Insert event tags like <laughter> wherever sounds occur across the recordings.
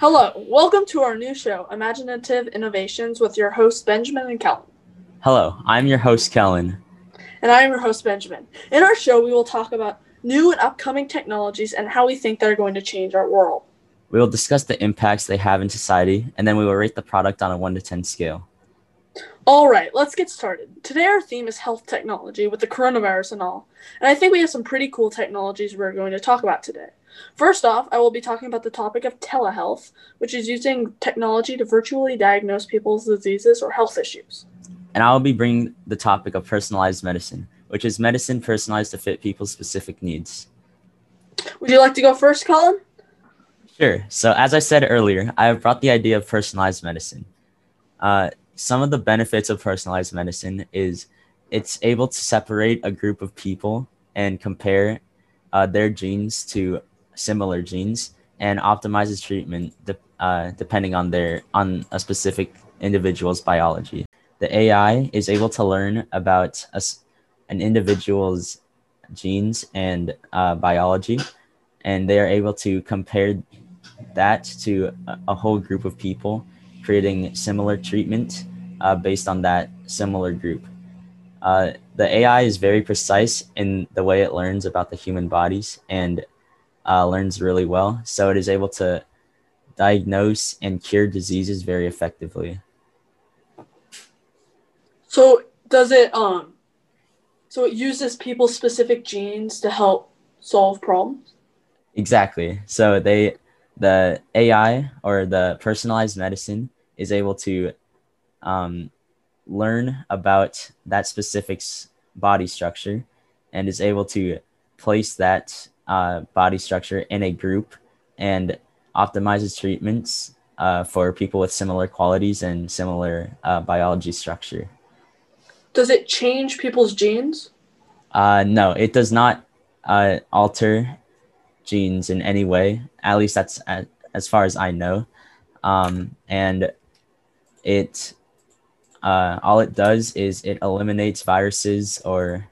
Hello, welcome to our new show, Imaginative Innovations, with your hosts Benjamin and Kellan. Hello, I'm your host, Kellan. And I am your host, Benjamin. In our show, we will talk about new and upcoming technologies and how we think they're going to change our world. We will discuss the impacts they have in society, and then we will rate the product on a 1 to 10 scale. All right, let's get started. Today, our theme is health technology with the coronavirus and all. And I think we have some pretty cool technologies we're going to talk about today. First off, I will be talking about the topic of telehealth, which is using technology to virtually diagnose people's diseases or health issues. And I will be bringing the topic of personalized medicine, which is medicine personalized to fit people's specific needs. Would you like to go first, Colin? Sure. So, as I said earlier, I have brought the idea of personalized medicine. Uh, some of the benefits of personalized medicine is it's able to separate a group of people and compare uh, their genes to similar genes and optimizes treatment de- uh, depending on their on a specific individual's biology. The AI is able to learn about a, an individual's genes and uh, biology, and they are able to compare that to a, a whole group of people, creating similar treatment uh, based on that similar group. Uh, the AI is very precise in the way it learns about the human bodies and uh, learns really well. So it is able to diagnose and cure diseases very effectively. So does it um so it uses people's specific genes to help solve problems? Exactly. So they the AI or the personalized medicine is able to um, learn about that specific body structure and is able to place that uh, body structure in a group and optimizes treatments uh, for people with similar qualities and similar uh, biology structure. Does it change people's genes? Uh, no, it does not uh, alter genes in any way. At least that's at, as far as I know. Um, and it uh, all it does is it eliminates viruses or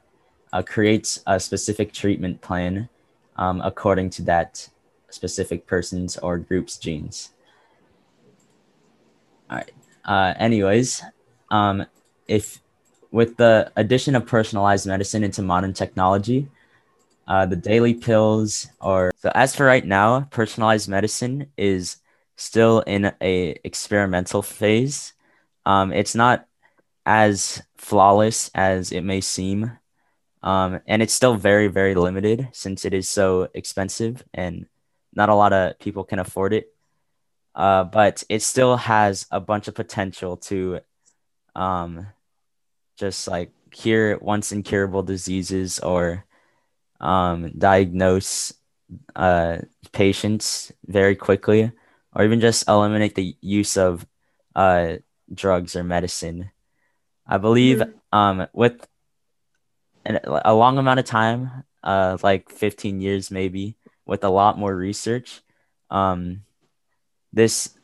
uh, creates a specific treatment plan um, according to that specific person's or group's genes. All right. Uh, anyways, um, if with the addition of personalized medicine into modern technology, uh, the daily pills or so as for right now, personalized medicine is still in a experimental phase. Um, it's not as flawless as it may seem. Um, and it's still very, very limited since it is so expensive and not a lot of people can afford it. Uh, but it still has a bunch of potential to um, just like cure once incurable diseases or um, diagnose uh, patients very quickly or even just eliminate the use of uh, drugs or medicine. I believe mm-hmm. um, with a long amount of time, uh, like 15 years maybe, with a lot more research, um, this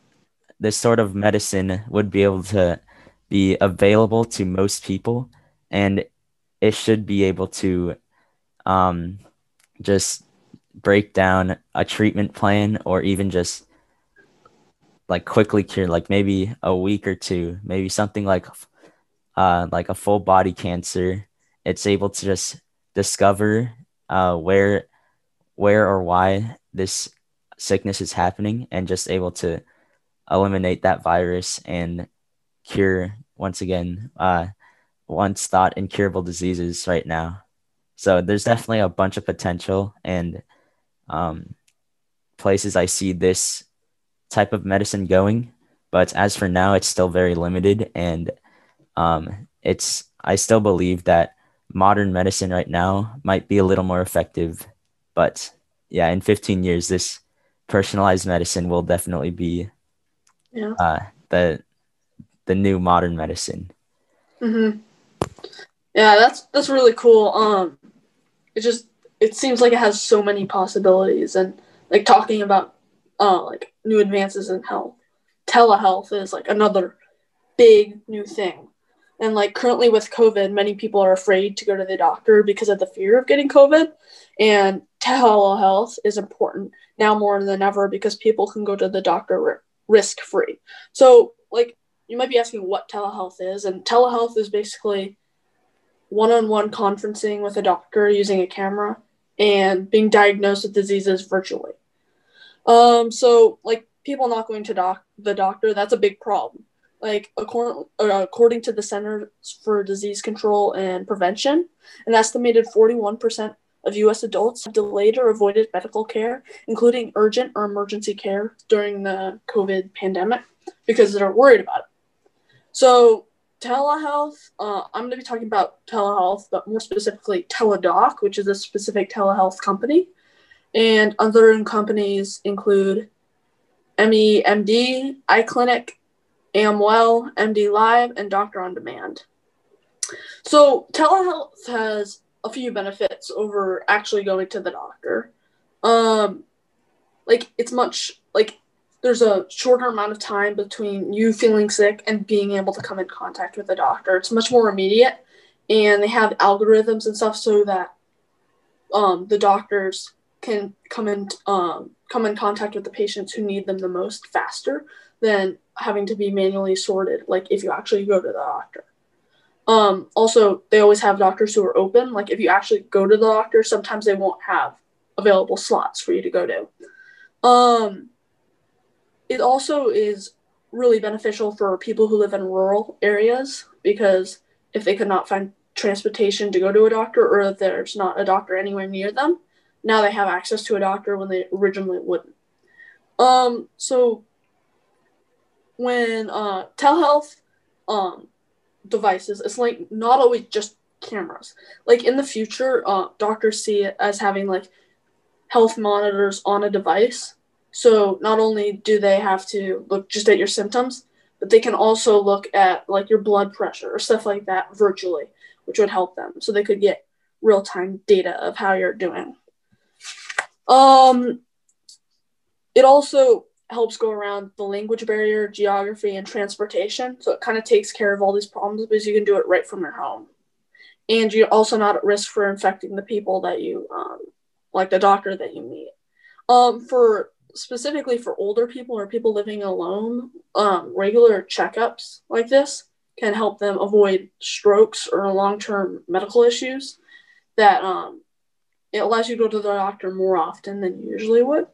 this sort of medicine would be able to be available to most people, and it should be able to um, just break down a treatment plan or even just like quickly cure like maybe a week or two maybe something like uh like a full body cancer it's able to just discover uh, where where or why this sickness is happening and just able to eliminate that virus and cure once again uh, once thought incurable diseases right now. So there's definitely a bunch of potential and um, places i see this type of medicine going but as for now it's still very limited and um, it's i still believe that modern medicine right now might be a little more effective. But yeah, in 15 years, this personalized medicine will definitely be yeah. uh, the the new modern medicine. Mm-hmm. Yeah, that's that's really cool. Um, it just it seems like it has so many possibilities, and like talking about uh like new advances in health, telehealth is like another big new thing. And like currently with COVID, many people are afraid to go to the doctor because of the fear of getting COVID. And telehealth is important now more than ever because people can go to the doctor risk free. So, like, you might be asking what telehealth is, and telehealth is basically one on one conferencing with a doctor using a camera and being diagnosed with diseases virtually. Um, so, like, people not going to doc- the doctor, that's a big problem. Like, according, uh, according to the Centers for Disease Control and Prevention, an estimated 41% of U.S. adults have delayed or avoided medical care, including urgent or emergency care during the COVID pandemic, because they're worried about it. So, telehealth, uh, I'm going to be talking about telehealth, but more specifically, Teladoc, which is a specific telehealth company. And other companies include MeMD, iClinic, Amwell, MD Live, and Doctor on Demand. So, telehealth has a few benefits over actually going to the doctor. Um, like it's much like there's a shorter amount of time between you feeling sick and being able to come in contact with the doctor. It's much more immediate, and they have algorithms and stuff so that um, the doctors can come in um, come in contact with the patients who need them the most faster than having to be manually sorted. Like if you actually go to the doctor. Um, also, they always have doctors who are open. Like if you actually go to the doctor, sometimes they won't have available slots for you to go to. Um, it also is really beneficial for people who live in rural areas because if they could not find transportation to go to a doctor or if there's not a doctor anywhere near them, now they have access to a doctor when they originally wouldn't. Um, so when uh, telehealth um, devices. It's like not always just cameras. Like in the future, uh, doctors see it as having like health monitors on a device. So not only do they have to look just at your symptoms, but they can also look at like your blood pressure or stuff like that virtually, which would help them. So they could get real time data of how you're doing. Um, it also helps go around the language barrier, geography, and transportation. So it kind of takes care of all these problems because you can do it right from your home. And you're also not at risk for infecting the people that you, um, like the doctor that you meet. Um, for specifically for older people or people living alone, um, regular checkups like this can help them avoid strokes or long term medical issues that um, it allows you to go to the doctor more often than you usually would.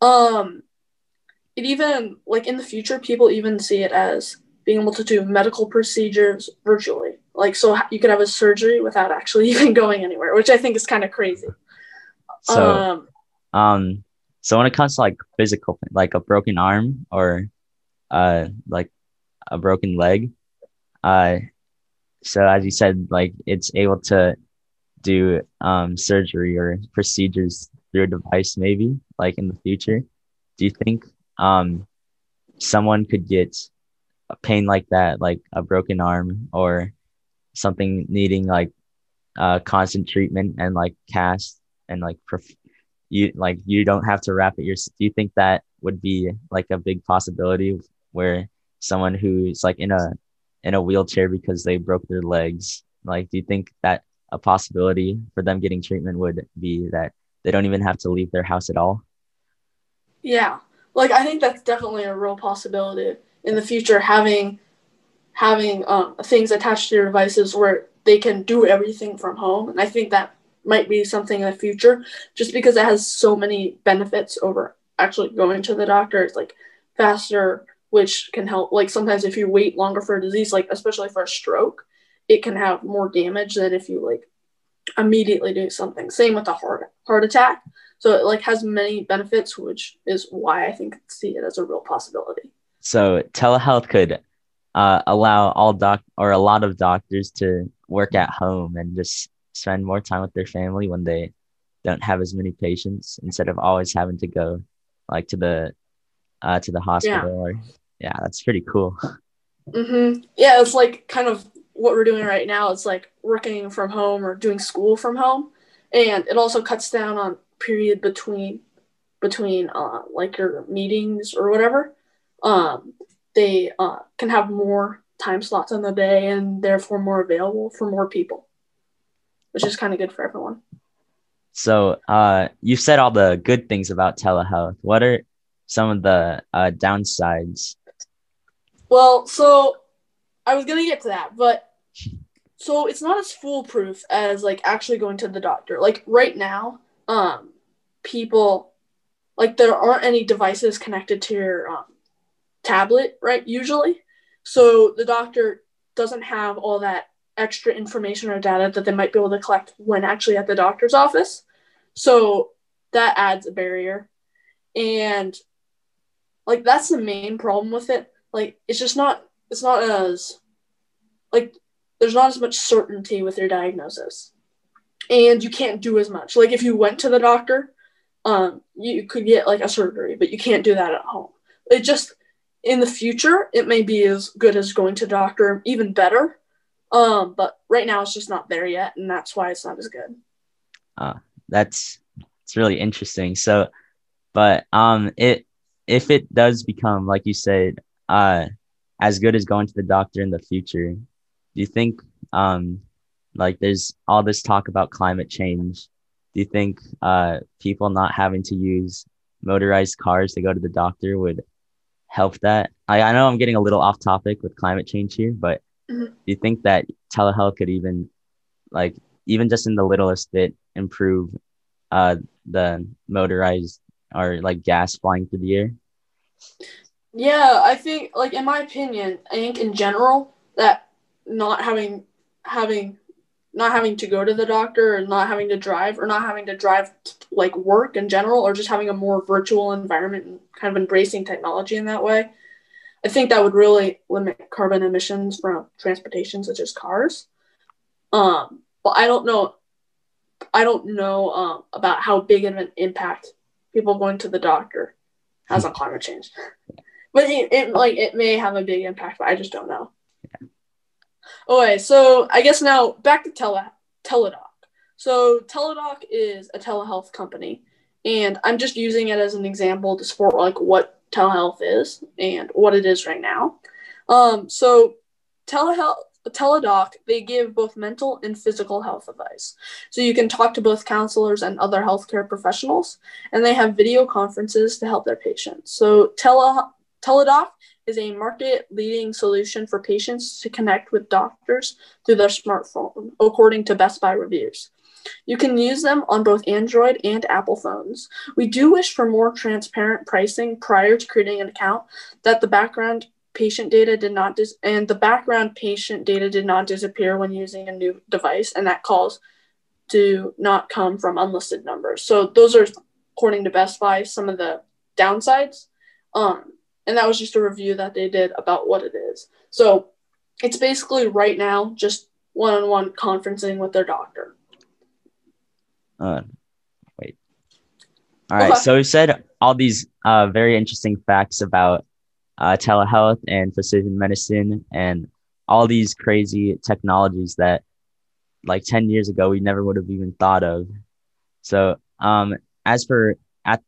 Um, it even like in the future people even see it as being able to do medical procedures virtually. Like so you could have a surgery without actually <laughs> even going anywhere which i think is kind of crazy. So um, um so when it comes to like physical like a broken arm or uh like a broken leg uh so as you said like it's able to do um surgery or procedures through a device maybe like in the future do you think um, someone could get a pain like that, like a broken arm or something needing like uh, constant treatment and like cast and like prof- you like you don't have to wrap it yourself. Do you think that would be like a big possibility where someone who's like in a in a wheelchair because they broke their legs, like do you think that a possibility for them getting treatment would be that they don't even have to leave their house at all? Yeah, like I think that's definitely a real possibility in the future having having um, things attached to your devices where they can do everything from home. And I think that might be something in the future just because it has so many benefits over actually going to the doctor. It's like faster which can help. Like sometimes if you wait longer for a disease like especially for a stroke it can have more damage than if you like immediately do something. Same with a heart heart attack so it like has many benefits, which is why I think see it as a real possibility. So telehealth could uh, allow all doc or a lot of doctors to work at home and just spend more time with their family when they don't have as many patients instead of always having to go like to the uh, to the hospital yeah. or yeah that's pretty cool <laughs> mm-hmm. yeah it's like kind of what we're doing right now it's like working from home or doing school from home and it also cuts down on period between between uh, like your meetings or whatever, um, they uh, can have more time slots in the day and therefore more available for more people, which is kind of good for everyone. So uh, you said all the good things about telehealth. What are some of the uh, downsides? Well, so I was gonna get to that, but so it's not as foolproof as like actually going to the doctor. Like right now, um, people like there aren't any devices connected to your um, tablet, right? Usually, so the doctor doesn't have all that extra information or data that they might be able to collect when actually at the doctor's office. So that adds a barrier. And like that's the main problem with it. Like it's just not it's not as like there's not as much certainty with your diagnosis. And you can't do as much. Like if you went to the doctor, um, you could get like a surgery, but you can't do that at home. It just in the future it may be as good as going to doctor, even better. Um, but right now it's just not there yet, and that's why it's not as good. Uh, that's it's really interesting. So, but um, it if it does become like you said, uh, as good as going to the doctor in the future, do you think um, like there's all this talk about climate change? Do you think uh, people not having to use motorized cars to go to the doctor would help that? I, I know I'm getting a little off topic with climate change here, but mm-hmm. do you think that telehealth could even like even just in the littlest bit improve uh the motorized or like gas flying through the air? Yeah, I think like in my opinion, I think in general that not having having not having to go to the doctor or not having to drive or not having to drive to, like work in general or just having a more virtual environment and kind of embracing technology in that way i think that would really limit carbon emissions from transportation such as cars. Um but i don't know i don't know um, about how big of an impact people going to the doctor has on climate change. <laughs> But it, it like it may have a big impact but i just don't know Okay, so I guess now back to tele Teladoc. So Teladoc is a telehealth company, and I'm just using it as an example to support like what telehealth is and what it is right now. Um, so telehealth Teladoc, they give both mental and physical health advice. So you can talk to both counselors and other healthcare professionals, and they have video conferences to help their patients. So tele, Teladoc is a market leading solution for patients to connect with doctors through their smartphone, according to Best Buy reviews. You can use them on both Android and Apple phones. We do wish for more transparent pricing prior to creating an account that the background patient data did not dis- and the background patient data did not disappear when using a new device and that calls do not come from unlisted numbers. So those are according to Best Buy some of the downsides. Um, and that was just a review that they did about what it is. So it's basically right now just one-on-one conferencing with their doctor. Uh, wait. All right. Okay. So we said all these uh, very interesting facts about uh, telehealth and precision medicine and all these crazy technologies that like 10 years ago we never would have even thought of. So um, as for at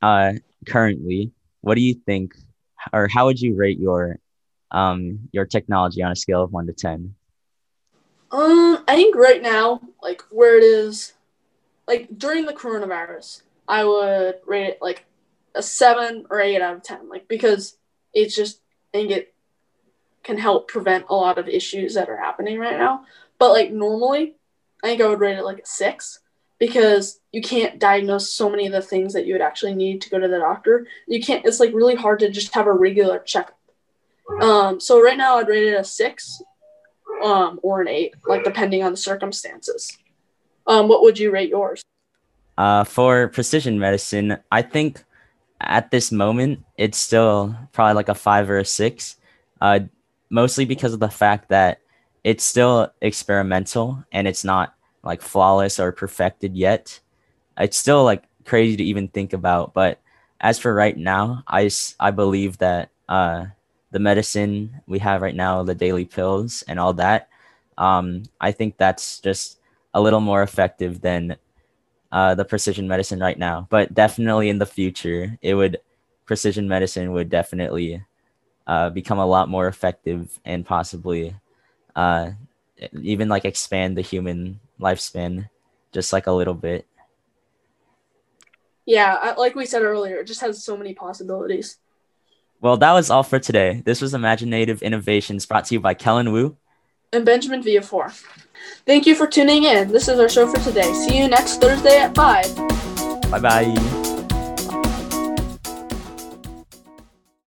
uh, currently, what do you think or how would you rate your um your technology on a scale of one to ten? Um, I think right now, like where it is, like during the coronavirus, I would rate it like a seven or eight out of ten, like because it's just I think it can help prevent a lot of issues that are happening right now. But like normally, I think I would rate it like a six because you can't diagnose so many of the things that you would actually need to go to the doctor. You can't. It's like really hard to just have a regular checkup. Um, so right now I'd rate it a six, um, or an eight, like depending on the circumstances. Um, what would you rate yours? Uh, for precision medicine, I think at this moment it's still probably like a five or a six. Uh, mostly because of the fact that it's still experimental and it's not like flawless or perfected yet. It's still like crazy to even think about. But as for right now, I, I believe that uh, the medicine we have right now, the daily pills and all that, um, I think that's just a little more effective than uh, the precision medicine right now. But definitely in the future, it would precision medicine would definitely uh, become a lot more effective and possibly uh, even like expand the human lifespan just like a little bit. Yeah, like we said earlier, it just has so many possibilities. Well, that was all for today. This was Imaginative Innovations brought to you by Kellan Wu. And Benjamin Viafor. Thank you for tuning in. This is our show for today. See you next Thursday at 5. Bye bye.